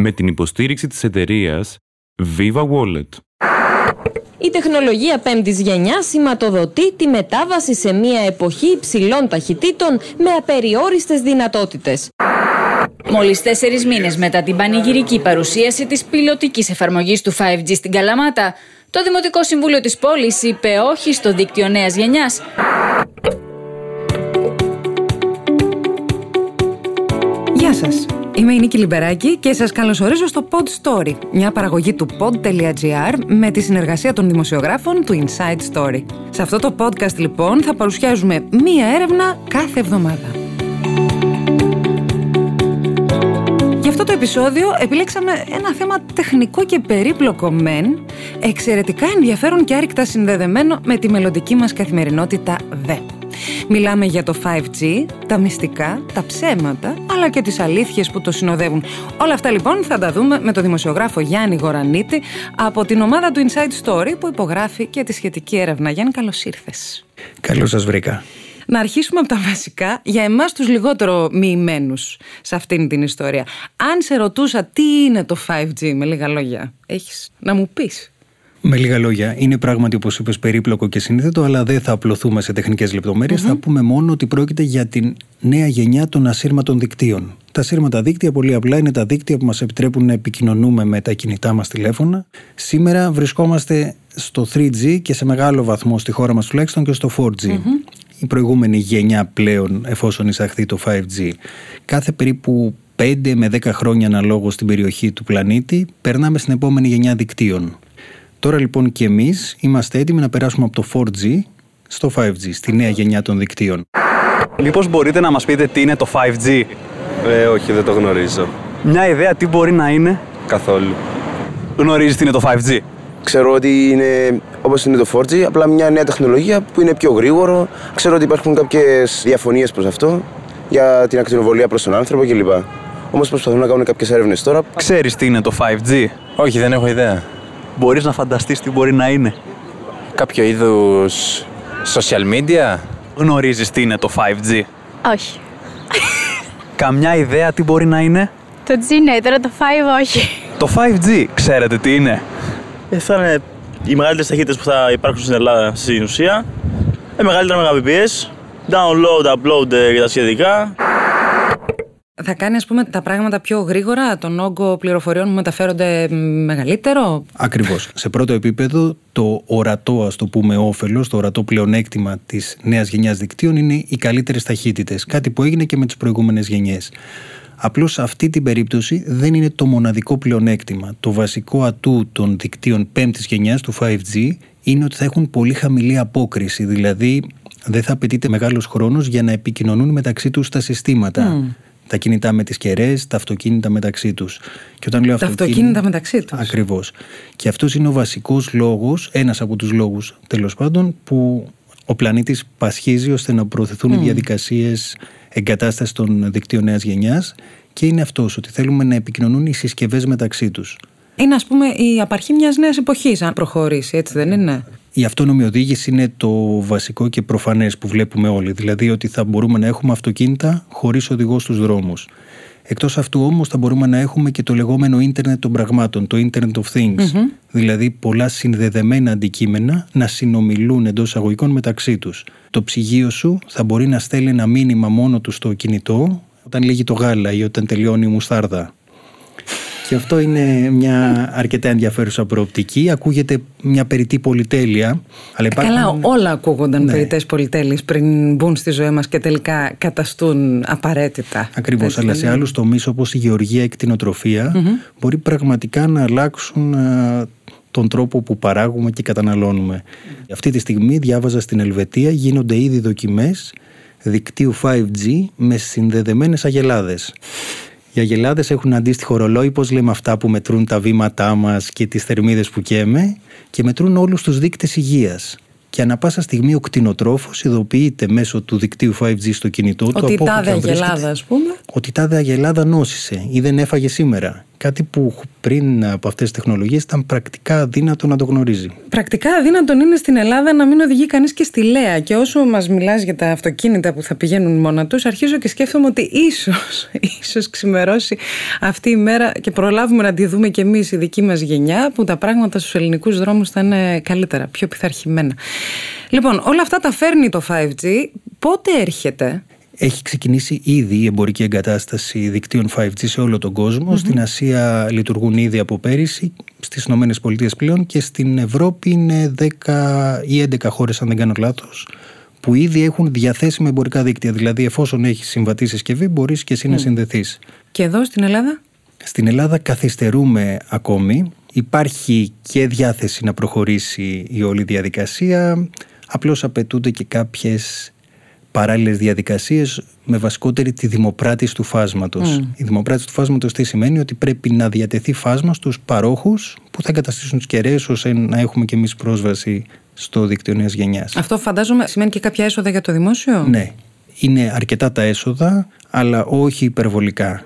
με την υποστήριξη της εταιρείας Viva Wallet. Η τεχνολογία πέμπτης γενιάς σηματοδοτεί τη μετάβαση σε μια εποχή υψηλών ταχυτήτων με απεριόριστες δυνατότητες. Μόλις τέσσερις μήνες μετά την πανηγυρική παρουσίαση της πιλωτικής εφαρμογής του 5G στην Καλαμάτα, το Δημοτικό Συμβούλιο της πόλης είπε όχι στο δίκτυο νέας γενιάς. Γεια σας. Είμαι η Νίκη Λιμπεράκη και σας καλωσορίζω στο Pod Story, μια παραγωγή του pod.gr με τη συνεργασία των δημοσιογράφων του Inside Story. Σε αυτό το podcast λοιπόν θα παρουσιάζουμε μία έρευνα κάθε εβδομάδα. Για αυτό το επεισόδιο επιλέξαμε ένα θέμα τεχνικό και περίπλοκο μεν, εξαιρετικά ενδιαφέρον και άρρηκτα συνδεδεμένο με τη μελλοντική μας καθημερινότητα δε. Μιλάμε για το 5G, τα μυστικά, τα ψέματα, αλλά και τις αλήθειες που το συνοδεύουν. Όλα αυτά λοιπόν θα τα δούμε με τον δημοσιογράφο Γιάννη Γορανίτη από την ομάδα του Inside Story που υπογράφει και τη σχετική έρευνα. Γιάννη, καλώς ήρθες. Καλώς σας βρήκα. Να αρχίσουμε από τα βασικά για εμάς τους λιγότερο μοιημένους σε αυτήν την ιστορία. Αν σε ρωτούσα τι είναι το 5G με λίγα λόγια, έχεις να μου πεις; Με λίγα λόγια, είναι πράγματι όπως είπες περίπλοκο και σύνθετο, αλλά δεν θα απλωθούμε σε τεχνικές Θα πούμε μόνο ότι πρόκειται για την νέα γενιά των ασύρματων δικτύων. Τα ασύρματα δίκτυα, πολύ απλά, είναι τα δίκτυα που μας επιτρέπουν να επικοινωνούμε με τα κινητά μας τηλέφωνα. Σήμερα βρισκόμαστε στο 3G και σε μεγάλο βαθμό στη χώρα μας τουλάχιστον και στο 4G. Η προηγούμενη γενιά πλέον, εφόσον εισαχθεί το 5G. Κάθε περίπου 5 με 10 χρόνια αναλόγως στην περιοχή του πλανήτη, περνάμε στην επόμενη γενιά δικτύων. Τώρα λοιπόν και εμείς είμαστε έτοιμοι να περάσουμε από το 4G στο 5G, στη νέα γενιά των δικτύων. Μήπως μπορείτε να μας πείτε τι είναι το 5G? Ε, όχι, δεν το γνωρίζω. Μια ιδέα τι μπορεί να είναι; Καθόλου. Γνωρίζεις τι είναι το 5G? Ξέρω ότι είναι όπως είναι το 4G, απλά μια νέα τεχνολογία που είναι πιο γρήγορο. Ξέρω ότι υπάρχουν κάποιες διαφωνίες προς αυτό για την ακτινοβολία προς τον άνθρωπο κλπ. Όμως προσπαθούν να κάνουν κάποιες έρευνες τώρα. Ξέρεις τι είναι το 5G? Όχι, δεν έχω ιδέα. Μπορείς να φανταστείς τι μπορεί να είναι. Κάποιο είδους social media; Γνωρίζεις τι είναι το 5G. Όχι. Καμιά ιδέα τι μπορεί να είναι; Το G ναι, τώρα το 5 όχι. Το 5G, ξέρετε τι είναι; Ε, θα είναι οι μεγαλύτερες ταχύτητες που θα υπάρξουν στην Ελλάδα στην ουσία. Ε, μεγαλύτερα Mbps, download, upload ε, και τα σχετικά θα κάνει ας πούμε τα πράγματα πιο γρήγορα, τον όγκο πληροφοριών που μεταφέρονται μεγαλύτερο; Ακριβώς. Σε πρώτο επίπεδο το ορατό, ας το πούμε, όφελος, το ορατό πλεονέκτημα της νέας γενιάς δικτύων είναι οι καλύτερες ταχύτητες. Κάτι που έγινε και με τις προηγούμενες γενιές. Απλώς σε αυτή την περίπτωση δεν είναι το μοναδικό πλεονέκτημα. Το βασικό ατού των δικτύων πέμπτης γενιάς του 5G είναι ότι θα έχουν πολύ χαμηλή απόκριση. Δηλαδή δεν θα απαιτείται μεγάλος χρόνος για να επικοινωνούν μεταξύ τους τα συστήματα τα κινητά με τις κεραίες, τα αυτοκίνητα μεταξύ τους. Και όταν λέω τα αυτοκίνητα μεταξύ τους. Ακριβώς. Και αυτός είναι ο βασικός λόγος, ένας από τους λόγους τέλος πάντων, που ο πλανήτης πασχίζει ώστε να προωθηθούν mm. οι διαδικασίες εγκατάστασης των δικτύων νέας γενιάς. Και είναι αυτός, ότι θέλουμε να επικοινωνούν οι συσκευές μεταξύ τους. Είναι, ας πούμε, η απαρχή μιας νέας εποχής, αν προχωρήσει, έτσι δεν είναι; Η αυτόνομη οδήγηση είναι το βασικό και προφανές που βλέπουμε όλοι. Δηλαδή ότι θα μπορούμε να έχουμε αυτοκίνητα χωρίς οδηγός στους δρόμους. Εκτός αυτού όμως θα μπορούμε να έχουμε και το λεγόμενο ίντερνετ των πραγμάτων, το Internet of Things. Δηλαδή πολλά συνδεδεμένα αντικείμενα να συνομιλούν εντός αγωγικών μεταξύ τους. Το ψυγείο σου θα μπορεί να στέλνει ένα μήνυμα μόνο του στο κινητό όταν λύγει το γάλα ή όταν τελειώνει η μουστάρδα. Και αυτό είναι μια αρκετά ενδιαφέρουσα προοπτική. Ακούγεται μια περιττή πολυτέλεια. Αλλά υπάρχουν... Καλά, όλα ακούγονταν ναι. περιττές πολυτέλειες πριν μπουν στη ζωή μας και τελικά καταστούν απαραίτητα. Ακριβώς. Αλλά σε άλλους τομείς όπως η γεωργία, η κτηνοτροφία, μπορεί πραγματικά να αλλάξουν τον τρόπο που παράγουμε και καταναλώνουμε. Αυτή τη στιγμή διάβαζα στην Ελβετία γίνονται ήδη δοκιμές δικτύου 5G με συνδεδεμένες αγελάδες. Οι αγελάδες έχουν αντίστοιχο ρολόι, πώς λέμε αυτά που μετρούν τα βήματά μας και τις θερμίδες που καίμε, και μετρούν όλους τους δείκτες υγείας. Και ανα πάσα στιγμή ο κτηνοτρόφος ειδοποιείται μέσω του δικτύου 5G στο κινητό του. Ότι τάδε αγελάδα, ας πούμε. Ότι τάδε αγελάδα νόσησε ή δεν έφαγε σήμερα. Κάτι που πριν από αυτές τις τεχνολογίες ήταν πρακτικά αδύνατο να το γνωρίζει. Πρακτικά αδύνατον είναι στην Ελλάδα να μην οδηγεί κανείς και στη Λέα. Και όσο μας μιλάς για τα αυτοκίνητα που θα πηγαίνουν μόνα τους, αρχίζω και σκέφτομαι ότι ίσως ίσως ξημερώσει αυτή η μέρα και προλάβουμε να τη δούμε κι εμείς η δική μας γενιά, που τα πράγματα στους ελληνικούς δρόμους θα είναι καλύτερα, πιο πειθαρχημένα. Λοιπόν, όλα αυτά τα φέρνει το 5G. Πότε έρχεται, έχει ξεκινήσει ήδη η εμπορική εγκατάσταση δικτύων 5G σε όλο τον κοσμο Στην Ασία λειτουργούν ήδη από πέρυσι, στις ΗΠΑ πλέον και στην Ευρώπη είναι 10 ή 11 χώρες αν δεν κάνω λάθος που ήδη έχουν διαθέσιμα εμπορικά δίκτυα. Δηλαδή, εφόσον έχεις συμβατή συσκευή, μπορείς και εσύ να συνδεθείς. Και εδώ στην Ελλάδα; Στην Ελλάδα καθυστερούμε ακόμη. Υπάρχει και διάθεση να προχωρήσει η όλη διαδικασία. Απλώς απαιτούνται και κάποιες παράλληλες διαδικασίες με βασικότερη τη δημοπράτηση του φάσματος. Η δημοπράτηση του φάσματος τι σημαίνει; Ότι πρέπει να διατεθεί φάσμα στους παρόχους που θα εγκαταστήσουν τις κεραίες ώστε να έχουμε και εμείς πρόσβαση στο δίκτυο νέας γενιάς. Αυτό φαντάζομαι σημαίνει και κάποια έσοδα για το δημόσιο; Ναι. Είναι αρκετά τα έσοδα, αλλά όχι υπερβολικά.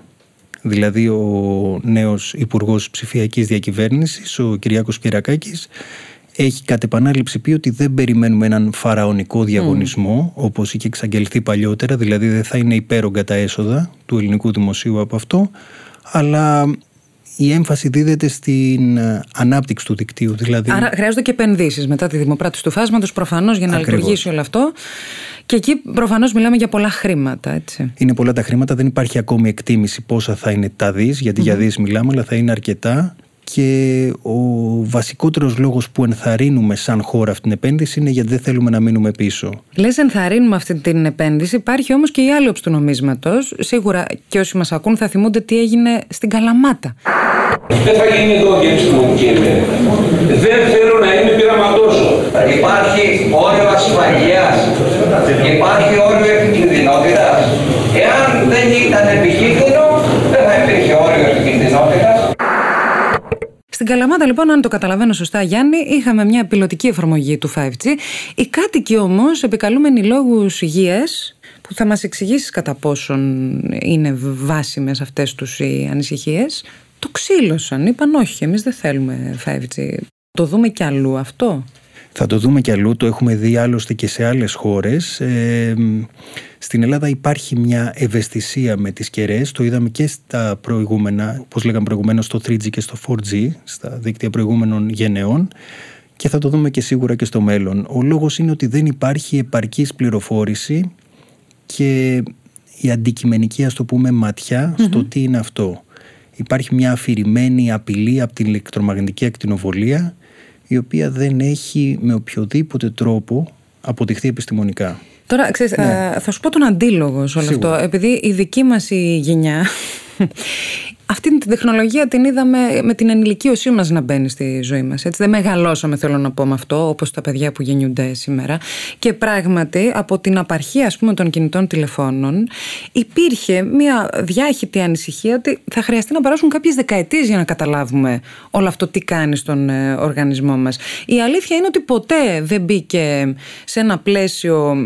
Δηλαδή ο νέος Υπουργός Ψηφιακής Διακυβέρνησης, ο Κυριάκος Κυριακάκης, έχει κατ' επανάληψη πει ότι δεν περιμένουμε έναν φαραωνικό διαγωνισμό mm. όπως είχε εξαγγελθεί παλιότερα, δηλαδή δεν θα είναι υπέρογκα τα έσοδα του ελληνικού δημοσίου από αυτό, αλλά η έμφαση δίδεται στην ε, ανάπτυξη του δικτύου. Δηλαδή... Άρα χρειάζονται και επενδύσεις μετά τη δημοπράτηση του φάσματος, προφανώς για να Ακριβώς. λειτουργήσει όλο αυτό. Και εκεί προφανώς μιλάμε για πολλά χρήματα. Έτσι. Είναι πολλά τα χρήματα, δεν υπάρχει ακόμη εκτίμηση πόσα θα είναι τα δις, γιατί mm-hmm. για δις μιλάμε, αλλά θα είναι αρκετά και ο βασικότερος λόγος που ενθαρρύνουμε σαν χώρα αυτή την επένδυση είναι γιατί δεν θέλουμε να μείνουμε πίσω. Λες ενθαρρύνουμε αυτή την επένδυση, υπάρχει όμως και η άλλη του νομίσματος. Σίγουρα και όσοι μας ακούν θα θυμούνται τι έγινε στην Καλαμάτα. Δεν θα γίνει εδώ και νομική Δεν θέλω να είμαι πειραματόσο. Υπάρχει όριο ασφαλείας. Υπάρχει όριο επικινδυνότητας. Εάν δεν ήταν επικίνδυνο, δεν θα υπήρχε όριο επικινδυνότητας. Στην Καλαμάτα, λοιπόν, αν το καταλαβαίνω σωστά, Γιάννη, είχαμε μια πιλωτική εφαρμογή του 5G. Οι κάτοικοι όμως, επικαλούμενοι λόγους υγείας, που θα μας εξηγήσεις κατά πόσον είναι βάσιμες αυτές τους οι ανησυχίες, το ξύλωσαν. Είπαν όχι, εμείς δεν θέλουμε 5G. Το δούμε κι αλλού αυτό. Θα το δούμε κι αλλού, το έχουμε δει άλλωστε και σε άλλες χώρες. Ε, στην Ελλάδα υπάρχει μια ευαισθησία με τις κεραίες, το είδαμε και στα προηγούμενα, όπως λέγαμε προηγουμένως, στο 3G και στο 4G, στα δίκτυα προηγούμενων γενεών και θα το δούμε και σίγουρα και στο μέλλον. Ο λόγος είναι ότι δεν υπάρχει επαρκής πληροφόρηση και η αντικειμενική, ας το πούμε, στο τι είναι αυτό. Υπάρχει μια αφηρημένη απειλή από την ηλεκτρομαγνητική ακτινοβολία η οποία δεν έχει με οποιοδήποτε τρόπο αποδειχθεί επιστημονικά. Τώρα, ξέρεις, ναι. θα σου πω τον αντίλογο σε όλο αυτό. Επειδή η δική μας η γενιά αυτή την τεχνολογία την είδαμε με την ενηλικίωσή μας να μπαίνει στη ζωή μας. Δεν μεγαλώσαμε, θέλω να πω με αυτό, όπως τα παιδιά που γεννιούνται σήμερα. Και πράγματι, από την απαρχή ας πούμε, των κινητών τηλεφώνων, υπήρχε μια διάχυτη ανησυχία ότι θα χρειαστεί να περάσουν κάποιες δεκαετίες για να καταλάβουμε όλο αυτό τι κάνει στον ε, οργανισμό μας. Η αλήθεια είναι ότι ποτέ δεν μπήκε σε ένα πλαίσιο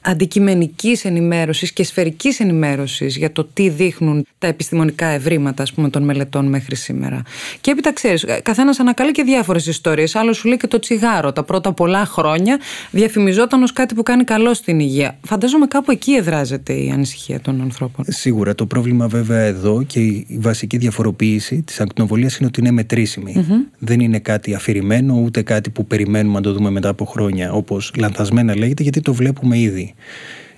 αντικειμενικής ενημέρωσης και σφαιρικής ενημέρωσης για το τι δείχνουν τα επιστημονικά ευρήματα ας πούμε, των μελετών μέχρι σήμερα. Και έπειτα ξέρεις, καθένας ανακαλεί και διάφορες ιστορίες. Άλλος σου λέει και το τσιγάρο. Τα πρώτα πολλά χρόνια διαφημιζόταν ως κάτι που κάνει καλό στην υγεία. Φαντάζομαι κάπου εκεί εδράζεται η ανησυχία των ανθρώπων. Σίγουρα. Το πρόβλημα βέβαια εδώ και η βασική διαφοροποίηση της ακτινοβολίας είναι ότι είναι μετρήσιμη. Δεν είναι κάτι αφηρημένο ούτε κάτι που περιμένουμε να το δούμε μετά από χρόνια όπως λανθασμένα λέγεται γιατί το βλέπουμε ήδη.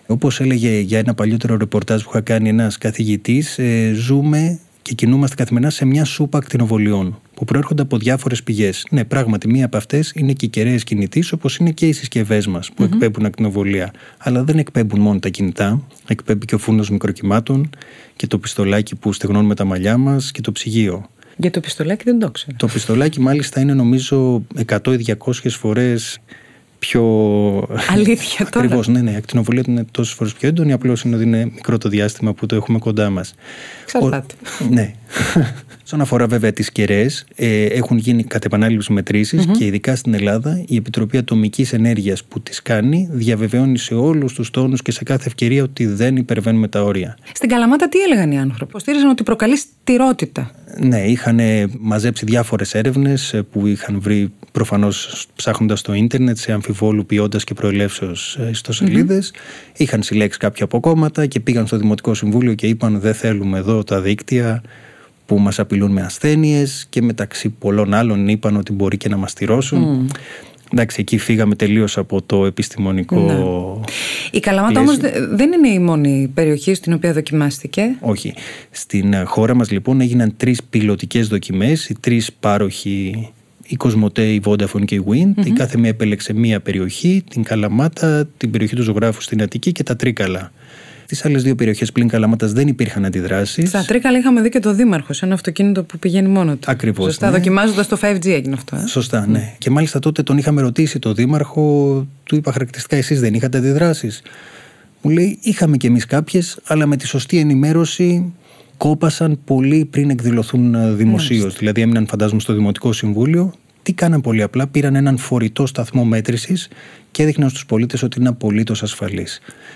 Όπως έλεγε για ένα παλιότερο ρεπορτάζ που είχα κάνει ένας καθηγητής, ε, ζούμε και κινούμαστε καθημερινά σε μια σούπα ακτινοβολιών που προέρχονται από διάφορες πηγές. Ναι, πράγματι, μία από αυτές είναι και οι κεραίες κινητής, όπως είναι και οι συσκευές μας που εκπέμπουν ακτινοβολία. Αλλά δεν εκπέμπουν μόνο τα κινητά, εκπέμπει και ο φούρνο μικροκυμάτων και το πιστολάκι που στεγνώνουμε τα μαλλιά μας και το ψυγείο. Για το πιστολάκι δεν το ξέρω. Το πιστολάκι μάλιστα είναι νομίζω 100 ή 200 φορές πιο. Αλήθεια τώρα. Ακριβώς, ναι, ναι. Η ακτινοβολία είναι τόσες φορές πιο έντονη. Απλώς είναι ότι είναι μικρό το διάστημα που το έχουμε κοντά μας. Εξαρτάται. Ναι. Όσον αφορά βέβαια τις κεραίες, ε, έχουν γίνει κατ' επανάληψη μετρήσεις και ειδικά στην Ελλάδα η Επιτροπή Ατομικής Ενέργειας που τις κάνει διαβεβαιώνει σε όλους τους τόνους και σε κάθε ευκαιρία ότι δεν υπερβαίνουμε τα όρια. Στην Καλαμάτα τι έλεγαν οι άνθρωποι; Υποστήριζαν ότι προκαλεί στηρότητα. Ναι, είχαν μαζέψει διάφορες έρευνες που είχαν βρει προφανώς ψάχνοντας στο ίντερνετ σε αμφιβόλου ποιότητας και προελεύσεως ιστοσελίδες. Είχαν συλλέξει κάποια αποκόμματα και πήγαν στο Δημοτικό Συμβούλιο και είπαν: Δεν θέλουμε εδώ τα δίκτυα που μας απειλούν με ασθένειες και μεταξύ πολλών άλλων είπαν ότι μπορεί και να μας τυρώσουν. Mm. Εντάξει, εκεί φύγαμε τελείως από το επιστημονικό. Ναι. Η Καλαμάτα όμως δεν είναι η μόνη περιοχή στην οποία δοκιμάστηκε. Όχι. Στην χώρα μας λοιπόν έγιναν τρεις πιλωτικές δοκιμές. Οι τρεις πάροχοι, η Κοσμοτέ, η Vodafone και η Wind. Η κάθε μία επέλεξε μία περιοχή, την Καλαμάτα, την περιοχή του ζωγράφου στην Αττική και τα Τρίκαλα. Στι άλλες δύο περιοχές πλην Καλαμάτα δεν υπήρχαν αντιδράσεις. Στα Τρίκαλα είχαμε δει και το Δήμαρχος σε ένα αυτοκίνητο που πηγαίνει μόνο του. Ακριβώς. Σωστά, ναι. δοκιμάζοντας το 5G έγινε αυτό. Ε; Σωστά, ναι. Και μάλιστα τότε τον είχαμε ρωτήσει το Δήμαρχο, του είπα χαρακτηριστικά, εσείς δεν είχατε αντιδράσεις. Μου λέει, είχαμε κι εμείς κάποιες, αλλά με τη σωστή ενημέρωση κόπασαν πολύ πριν εκδηλωθούν δημοσίως. Δηλαδή έμειναν, φαντάζομαι, στο Δημοτικό Συμβούλιο τι κάναν πολύ απλά, πήραν έναν φορητό σταθμό μέτρησης και έδειχναν στους πολίτες ότι είναι απολύτως ασφαλή.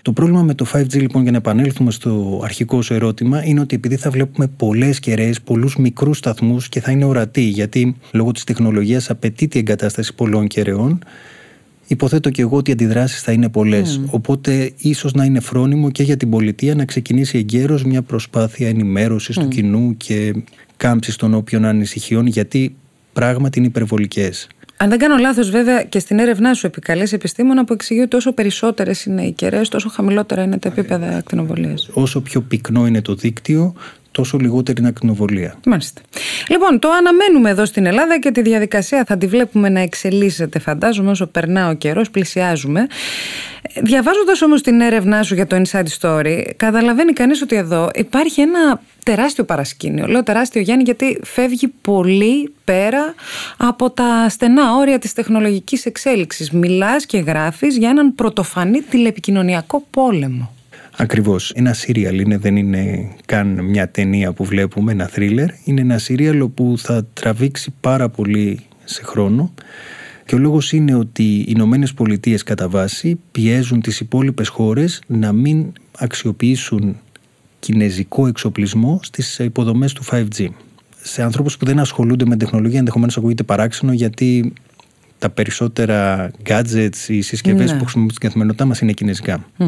Το πρόβλημα με το 5G, λοιπόν, για να επανέλθουμε στο αρχικό σου ερώτημα, είναι ότι επειδή θα βλέπουμε πολλές κεραίες, πολλούς μικρούς σταθμούς και θα είναι ορατοί, γιατί λόγω της τεχνολογίας απαιτείται η εγκατάσταση πολλών κεραιών, Υποθέτω και εγώ ότι οι αντιδράσεις θα είναι πολλές. Οπότε, ίσως να είναι φρόνιμο και για την πολιτεία να ξεκινήσει εγκαίρως μια προσπάθεια ενημέρωσης του κοινού και κάμψης των όποιων ανησυχιών, γιατί πράγματι είναι υπερβολικές. Αν δεν κάνω λάθος, βέβαια, και στην έρευνά σου επικαλεί επιστήμονα που εξηγεί ότι όσο περισσότερες είναι οι κεραίες, τόσο χαμηλότερα είναι τα επίπεδα ακτινοβολίας. Όσο πιο πυκνό είναι το δίκτυο, τόσο λιγότερη είναι ακτινοβολία. Μάλιστα. Λοιπόν, το αναμένουμε εδώ στην Ελλάδα και τη διαδικασία θα τη βλέπουμε να εξελίσσεται, φαντάζομαι, όσο περνά ο καιρός, πλησιάζουμε. Διαβάζοντας όμως την έρευνά σου για το Inside Story, καταλαβαίνει κανείς ότι εδώ υπάρχει ένα τεράστιο παρασκήνιο. Λέω τεράστιο Γιάννη γιατί φεύγει πολύ πέρα από τα στενά όρια της τεχνολογικής εξέλιξης. Μιλάς και γράφεις για έναν πρωτοφανή τηλεπικοινωνιακό πόλεμο. Ακριβώς. Ένα σύριαλ είναι, δεν είναι καν μια ταινία που βλέπουμε, ένα θρίλερ. Είναι ένα σύριαλ που θα τραβήξει πάρα πολύ σε χρόνο. Και ο λόγος είναι ότι οι Ηνωμένες Πολιτείες κατά βάση πιέζουν τις υπόλοιπες χώρες να μην αξιοποιήσουν κινέζικο εξοπλισμό στις υποδομές του 5G. Σε ανθρώπους που δεν ασχολούνται με τεχνολογία, ενδεχομένως ακούγεται παράξενο γιατί τα περισσότερα gadgets, οι συσκευές ναι. που χρησιμοποιούμε στην καθημερινότητά μας είναι κινέζικα. Mm.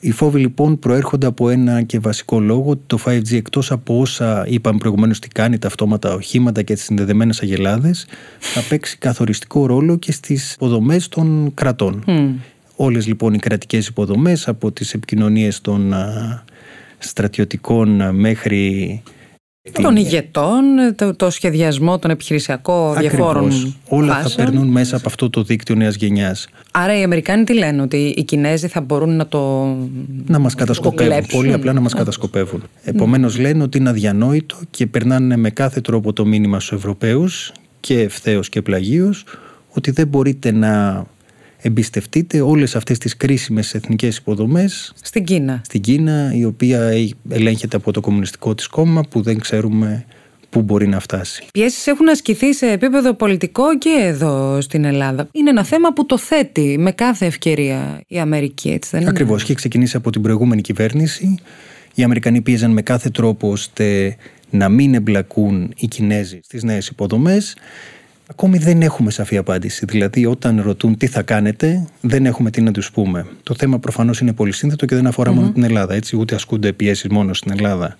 Οι φόβοι λοιπόν προέρχονται από ένα και βασικό λόγο ότι το 5G εκτός από όσα είπαμε προηγουμένως τι κάνει, τα αυτόματα οχήματα και τις συνδεδεμένες αγελάδες, θα παίξει καθοριστικό ρόλο και στις υποδομές των κρατών. Mm. Όλες λοιπόν οι κρατικές υποδομές από τις επικοινωνίες των στρατιωτικών μέχρι των ηγετών, το, το σχεδιασμό, τον επιχειρησιακό Ακριβώς. διαφόρων Όλα φάσεων. θα περνούν μέσα από αυτό το δίκτυο νέας γενιάς. Άρα οι Αμερικάνοι τι λένε, ότι οι Κινέζοι θα μπορούν να το Να μας κατασκοπεύουν, πολύ απλά να μας κατασκοπεύουν. Επομένως λένε ότι είναι αδιανόητο και περνάνε με κάθε τρόπο το μήνυμα στους Ευρωπαίους και ευθέως και πλαγίως ότι δεν μπορείτε να εμπιστευτείτε όλες αυτές τις κρίσιμες εθνικές υποδομές στην Κίνα. Στην Κίνα, η οποία ελέγχεται από το κομμουνιστικό της κόμμα που δεν ξέρουμε πού μπορεί να φτάσει. Πιέσεις έχουν ασκηθεί σε επίπεδο πολιτικό και εδώ στην Ελλάδα. Είναι ένα θέμα που το θέτει με κάθε ευκαιρία η Αμερική, έτσι δεν είναι; Ακριβώς. Είχε ξεκινήσει από την προηγούμενη κυβέρνηση. Οι Αμερικανοί πίεζαν με κάθε τρόπο ώστε να μην εμπλακούν οι Κινέζοι στις νέες υποδομές. Ακόμη δεν έχουμε σαφή απάντηση. Δηλαδή, όταν ρωτούν τι θα κάνετε, δεν έχουμε τι να τους πούμε. Το θέμα προφανώς είναι πολύ σύνθετο και δεν αφορα μόνο την Ελλάδα. Έτσι, ούτε ασκούνται πιέσεις μόνο στην Ελλάδα.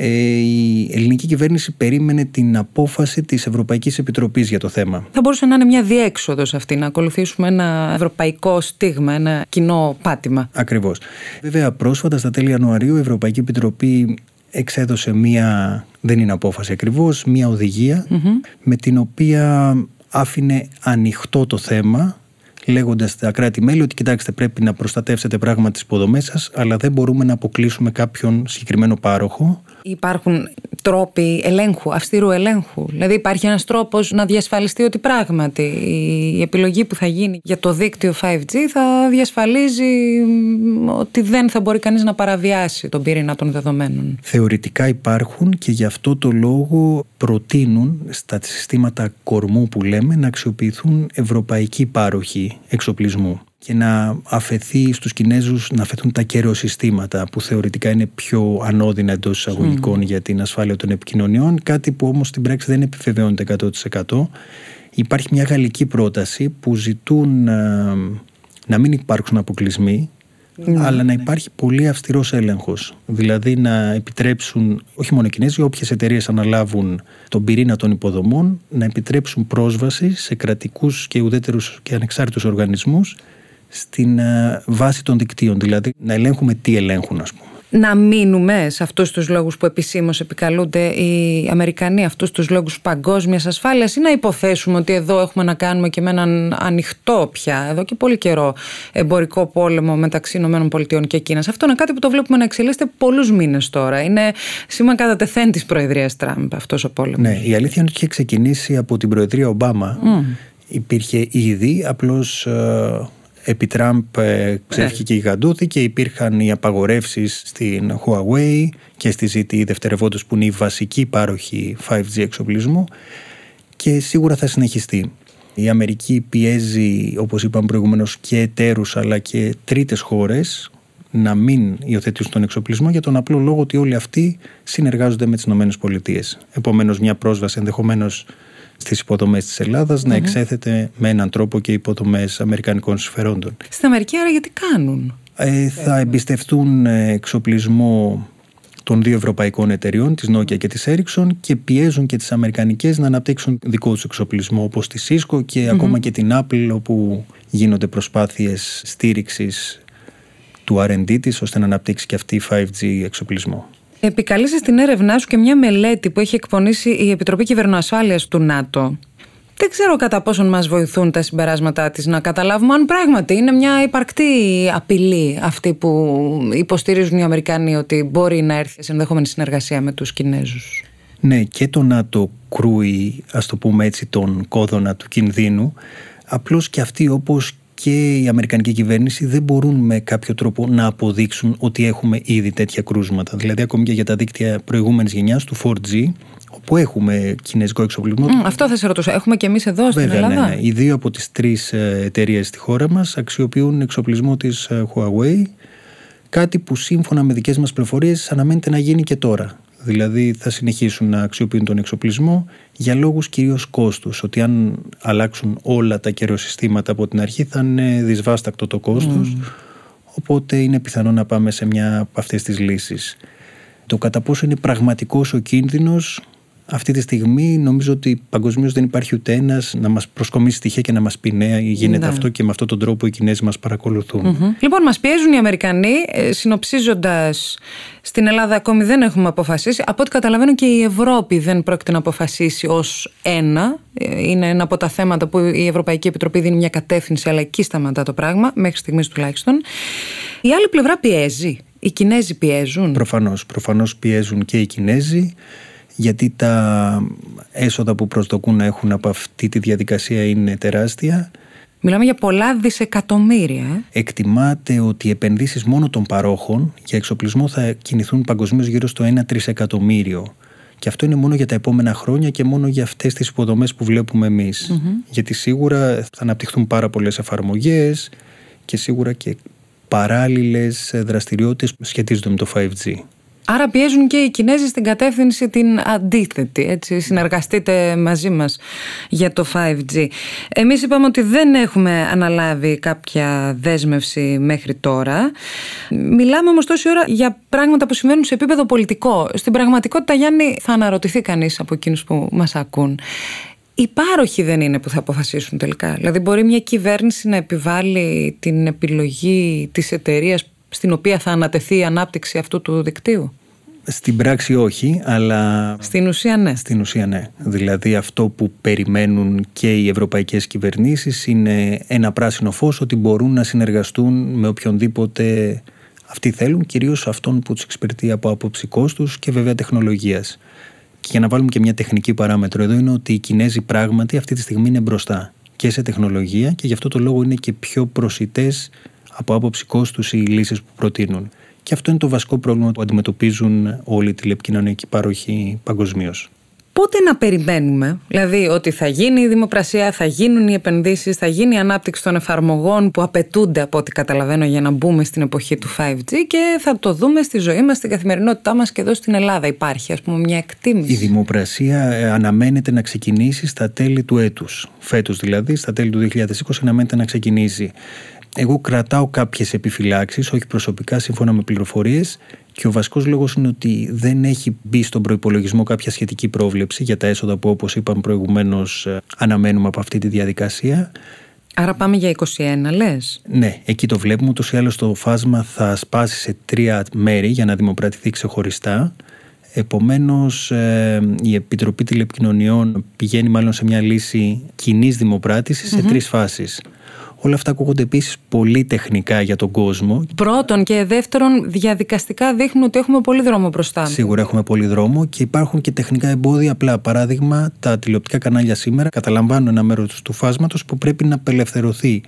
Ε, η ελληνική κυβέρνηση περίμενε την απόφαση της Ευρωπαϊκής Επιτροπής για το θέμα. Θα μπορούσε να είναι μια διέξοδος αυτή, να ακολουθήσουμε ένα ευρωπαϊκό στίγμα, ένα κοινό πάτημα. Ακριβώς. Βέβαια, πρόσφατα στα τέλη Ιανουαρίου η Ευρωπαϊκή Επιτροπή εξέδωσε μία, δεν είναι απόφαση ακριβώς, μία με την οποία άφηνε ανοιχτό το θέμα λέγοντας στα κράτη-μέλη ότι κοιτάξτε, πρέπει να προστατεύσετε πράγματι τις υποδομές σας, αλλά δεν μπορούμε να αποκλείσουμε κάποιον συγκεκριμένο πάροχο. Υπάρχουν τρόποι ελέγχου, αυστηρού ελέγχου. Δηλαδή υπάρχει ένας τρόπος να διασφαλιστεί ότι πράγματι η επιλογή που θα γίνει για το δίκτυο 5G θα διασφαλίζει ότι δεν θα μπορεί κανείς να παραβιάσει τον πυρήνα των δεδομένων. Θεωρητικά υπάρχουν και γι' αυτό το λόγο προτείνουν στα συστήματα κορμού που λέμε να αξιοποιηθούν ευρωπαϊκοί πάροχοι εξοπλισμού και να αφαιθεί στους Κινέζους να αφαιθούν τα καιροσυστήματα που θεωρητικά είναι πιο ανώδυνα εντός εισαγωγικών για την ασφάλεια των επικοινωνιών κάτι που όμως στην πράξη δεν επιβεβαιώνεται 100% υπάρχει μια γαλλική πρόταση που ζητούν ε, να μην υπάρξουν αποκλεισμοί ναι. αλλά να υπάρχει πολύ αυστηρός έλεγχος. Δηλαδή να επιτρέψουν, όχι μόνο οι Κινέζοι, όποιες εταιρείες αναλάβουν τον πυρήνα των υποδομών, να επιτρέψουν πρόσβαση σε κρατικούς και ουδέτερους και ανεξάρτητους οργανισμούς στην ε, βάση των δικτύων, δηλαδή να ελέγχουμε τι ελέγχουν, ας πούμε. Να μείνουμε σε αυτούς τους λόγους που επισήμως επικαλούνται οι Αμερικανοί, αυτούς τους λόγους παγκόσμιας ασφάλειας, ή να υποθέσουμε ότι εδώ έχουμε να κάνουμε και με έναν ανοιχτό πια, εδώ και πολύ καιρό, εμπορικό πόλεμο μεταξύ ΗΠΑ και Κίνας. Αυτό είναι κάτι που το βλέπουμε να εξελίσσεται πολλούς μήνες τώρα. Είναι σήμα κατά τεθέν της Προεδρίας Τραμπ αυτός ο πόλεμος. Ναι, η αλήθεια είναι ότι είχε ξεκινήσει από την Προεδρία Ομπάμα. Υπήρχε ήδη, απλώς ε, επί Τραμπ ε, ξέφυγε η γαντούθη και υπήρχαν οι απαγορεύσεις στην Huawei και στη ZTE δευτερευόντως που είναι η βασική πάροχη 5G εξοπλισμού και σίγουρα θα συνεχιστεί. Η Αμερική πιέζει, όπως είπαμε προηγουμένως, και εταίρους αλλά και τρίτες χώρες να μην υιοθετήσουν τον εξοπλισμό για τον απλό λόγο ότι όλοι αυτοί συνεργάζονται με τις ΗΠΑ. Επομένως μια πρόσβαση ενδεχομένως στις υποδομές της ελλαδα να εξέθεται με έναν τρόπο και υποδομέ αμερικανικών συμφερόντων. Στην Αμερική, άρα, γιατί κάνουν; Ε, θα εμπιστευτούν ε, εξοπλισμό των δύο ευρωπαϊκών εταιριών, της Nokia και της Ericsson και πιέζουν και τις αμερικανικές να αναπτύξουν δικό τους εξοπλισμό όπως τη Cisco και ακόμα και την Apple όπου γίνονται προσπάθειες στήριξης του R&D της ώστε να αναπτύξει και αυτή 5G εξοπλισμό. Επικαλείσαι στην έρευνά σου και μια μελέτη που έχει εκπονήσει η Επιτροπή Κυβερνοασφάλειας του ΝΑΤΟ. Δεν ξέρω κατά πόσον μας βοηθούν τα συμπεράσματά της να καταλάβουμε αν πράγματι είναι μια υπαρκτή απειλή αυτή που υποστηρίζουν οι Αμερικάνοι ότι μπορεί να έρθει σε ενδεχόμενη συνεργασία με τους Κινέζους. Ναι, και το ΝΑΤΟ κρούει, ας το πούμε έτσι, τον κόδωνα του κινδύνου. Απλώς και αυτοί όπως και η Αμερικανική κυβέρνηση δεν μπορούν με κάποιο τρόπο να αποδείξουν ότι έχουμε ήδη τέτοια κρούσματα. Δηλαδή, ακόμη και για τα δίκτυα προηγούμενης γενιάς του 4G, όπου έχουμε κινέζικο εξοπλισμό. Mm, αυτό θα σε ρωτούσα. Έχουμε και εμείς εδώ στην Βέβαια, Ελλάδα; Ναι, ναι. Οι δύο από τις τρεις ε, εταιρείες στη χώρα μας αξιοποιούν εξοπλισμό της ε, Huawei. Κάτι που σύμφωνα με δικές μας πληροφορίες αναμένεται να γίνει και τώρα. Δηλαδή θα συνεχίσουν να αξιοποιούν τον εξοπλισμό για λόγους κυρίως κόστους. Ότι αν αλλάξουν όλα τα καιροσυστήματα από την αρχή θα είναι δυσβάστακτο το κόστος. Οπότε είναι πιθανό να πάμε σε μια από αυτές τις λύσεις. Το κατά πόσο είναι πραγματικός ο κίνδυνος αυτή τη στιγμή νομίζω ότι παγκοσμίως δεν υπάρχει ούτε ένας να μας προσκομίσει στοιχεία και να μας πει ναι, γίνεται ναι. αυτό και με αυτόν τον τρόπο οι Κινέζοι μας παρακολουθουν Λοιπόν, μας πιέζουν οι Αμερικανοί. Ε, Συνοψίζοντας, στην Ελλάδα ακόμη δεν έχουμε αποφασίσει. Από ό,τι καταλαβαίνω και η Ευρώπη δεν πρόκειται να αποφασίσει ως ένα. Ε, είναι ένα από τα θέματα που η Ευρωπαϊκή Επιτροπή δίνει μια κατεύθυνση, αλλά εκεί σταματά το πράγμα, μέχρι στιγμής τουλάχιστον. Η άλλη πλευρά πιέζει. Οι Κινέζοι πιέζουν. Προφανώς. Προφανώς πιέζουν και οι Κινέζοι γιατί τα έσοδα που προσδοκούν να έχουν από αυτή τη διαδικασία είναι τεράστια. Μιλάμε για πολλά δισεκατομμύρια. Ε. Εκτιμάται ότι οι επενδύσεις μόνο των παρόχων για εξοπλισμό θα κινηθούν παγκοσμίως γύρω στο 1 τρισεκατομμύριο. Και αυτό είναι μόνο για τα επόμενα χρόνια και μόνο για αυτές τις υποδομές που βλέπουμε εμείς. Γιατί σίγουρα θα αναπτυχθούν πάρα πολλές εφαρμογές και σίγουρα και παράλληλες δραστηριότητες που σχετίζονται με το 5G. Άρα πιέζουν και οι Κινέζοι στην κατεύθυνση την αντίθετη. Έτσι, συνεργαστείτε μαζί μας για το 5G. Εμείς είπαμε ότι δεν έχουμε αναλάβει κάποια δέσμευση μέχρι τώρα. Μιλάμε όμως τόση ώρα για πράγματα που συμβαίνουν σε επίπεδο πολιτικό. Στην πραγματικότητα, Γιάννη, θα αναρωτηθεί κανείς από εκείνους που μας ακούν. Οι πάροχοι δεν είναι που θα αποφασίσουν τελικά. Δηλαδή μπορεί μια κυβέρνηση να επιβάλλει την επιλογή της εταιρείας στην οποία θα ανατεθεί η ανάπτυξη αυτού του δικτύου; Στην πράξη όχι, αλλά... Στην ουσία ναι. Στην ουσία ναι. Δηλαδή αυτό που περιμένουν και οι ευρωπαϊκές κυβερνήσεις είναι ένα πράσινο φως ότι μπορούν να συνεργαστούν με οποιονδήποτε Αυτοί θέλουν κυρίως αυτόν που τους εξυπηρετεί από άποψη κόστους και βέβαια τεχνολογίας. Και για να βάλουμε και μια τεχνική παράμετρο εδώ είναι ότι οι Κινέζοι πράγματι αυτή τη στιγμή είναι μπροστά και σε τεχνολογία και γι' αυτό το λόγο είναι και πιο προσιτές από άποψη κόστους οι λύσεις που προτείνουν. Και αυτό είναι το βασικό πρόβλημα που αντιμετωπίζουν όλοι οι τηλεπικοινωνιακοί πάροχοι παγκοσμίως. Πότε να περιμένουμε, δηλαδή ότι θα γίνει η δημοπρασία, θα γίνουν οι επενδύσεις, θα γίνει η ανάπτυξη των εφαρμογών που απαιτούνται από ό,τι καταλαβαίνω για να μπούμε στην εποχή του 5G και θα το δούμε στη ζωή μας, στην καθημερινότητά μας και εδώ στην Ελλάδα υπάρχει ας πούμε μια εκτίμηση. Η δημοπρασία ε, αναμένεται να ξεκινήσει στα τέλη του έτους, φέτος δηλαδή, στα τέλη του 2020 αναμένεται να ξεκινήσει. Εγώ κρατάω κάποιες επιφυλάξεις, όχι προσωπικά, σύμφωνα με πληροφορίες, και ο βασικός λόγος είναι ότι δεν έχει μπει στον προπολογισμό κάποια σχετική πρόβλεψη για τα έσοδα που, όπως είπαμε προηγουμένως, ε, αναμένουμε από αυτή τη διαδικασία. Άρα πάμε για 21, λες; Ναι, εκεί το βλέπουμε. Ούτως ή άλλως το φάσμα θα σπάσει σε τρία μέρη για να δημοπρατηθεί ξεχωριστά. Επομένως, ε, η Επιτροπή Τηλεπικοινωνιών πηγαίνει μάλλον σε μια λύση κοινής σε τρεις φάσεις. Όλα αυτά ακούγονται επίσης πολύ τεχνικά για τον κόσμο. Πρώτον και δεύτερον, διαδικαστικά δείχνουν ότι έχουμε πολύ δρόμο μπροστά. Σίγουρα έχουμε πολύ δρόμο και υπάρχουν και τεχνικά εμπόδια. Απλά παράδειγμα, τα τηλεοπτικά κανάλια σήμερα καταλαμβάνουν ένα μέρος του φάσματος που πρέπει να απελευθερωθεί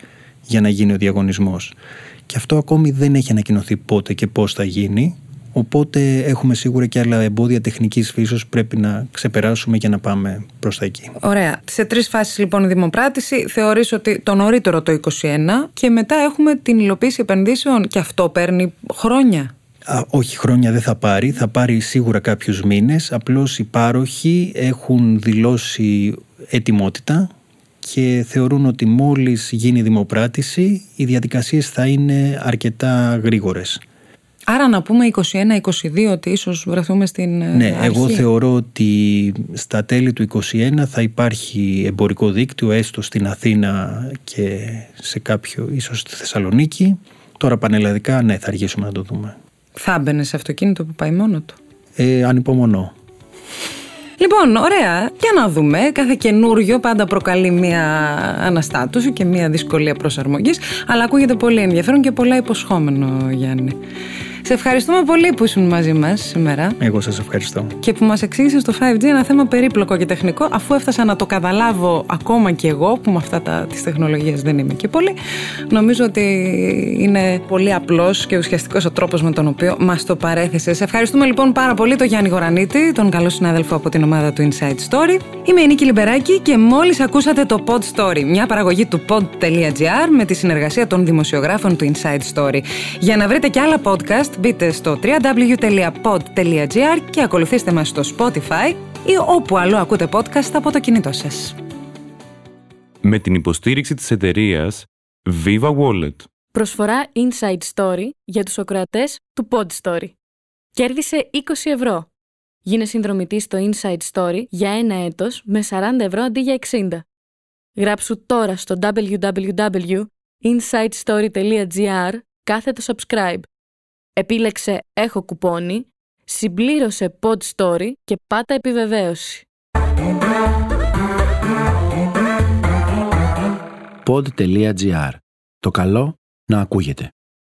για να γίνει ο διαγωνισμός. Και αυτό ακόμη δεν έχει ανακοινωθεί πότε και πώς θα γίνει. Οπότε έχουμε σίγουρα και άλλα εμπόδια τεχνικής φύσεως που πρέπει να ξεπεράσουμε για να πάμε προς τα εκεί. Ωραία. Σε τρεις φάσεις λοιπόν η δημοπράτηση θεωρείς ότι το νωρίτερο το 21 και μετά έχουμε την υλοποίηση επενδύσεων και αυτό παίρνει χρόνια; Α, όχι, χρόνια δεν θα πάρει. Θα πάρει σίγουρα κάποιους μήνες. Απλώς οι πάροχοι έχουν δηλώσει ετοιμότητα και θεωρούν ότι μόλις γίνει η δημοπράτηση οι διαδικασίες θα είναι αρκετά γρήγορες. Άρα να πούμε 21-22 ότι ίσως βρεθούμε στην ε, Ναι, αρχή. εγώ θεωρώ ότι στα τέλη του 21 θα υπάρχει εμπορικό δίκτυο έστω στην Αθήνα και σε κάποιο ίσως στη Θεσσαλονίκη. Τώρα πανελλαδικά ναι θα αργήσουμε να το δούμε. Θα μπαινε σε αυτοκίνητο που πάει μόνο του. Ε, ανυπομονώ. Λοιπόν, ωραία. Για να δούμε. Κάθε καινούριο πάντα προκαλεί μία αναστάτωση και μία δυσκολία προσαρμογής. Αλλά ακούγεται πολύ ενδιαφέρον και πολλά υποσχόμενο, Γιάννη. Σε ευχαριστούμε πολύ που ήσουν μαζί μας σήμερα. Εγώ σας ευχαριστώ. Και που μας εξήγησες το 5G ένα θέμα περίπλοκο και τεχνικό, αφού έφτασα να το καταλάβω ακόμα και εγώ, που με αυτά τη τεχνολογία δεν είμαι και πολύ. Νομίζω ότι είναι πολύ απλός και ουσιαστικός ο τρόπος με τον οποίο μας το παρέθεσες. Σε ευχαριστούμε λοιπόν πάρα πολύ τον Γιάννη Γορανίτη, τον καλό συνάδελφο από την ομάδα του Inside Story. Είμαι η Νίκη Λιμπεράκη και μόλις ακούσατε το Pod Story, μια παραγωγή του pod.gr με τη συνεργασία των δημοσιογράφων του Inside Story. Για να βρείτε και άλλα podcast, μπείτε στο www.pod.gr και ακολουθήστε μας στο Spotify ή όπου αλλού ακούτε podcast από το κινητό σας. Με την υποστήριξη της εταιρείας Viva Wallet. Προσφορά Inside Story για τους ακροατές του Pod Story. Κέρδισε 20 ευρώ. Γίνε συνδρομητής στο Inside Story για ένα έτος με 40 ευρώ αντί για 60. Γράψου τώρα στο www.insidestory.gr κάθετο subscribe Επίλεξε «Έχω κουπόνι», συμπλήρωσε pod story και πάτα επιβεβαίωση. Pod.gr. Το καλό να ακούγεται.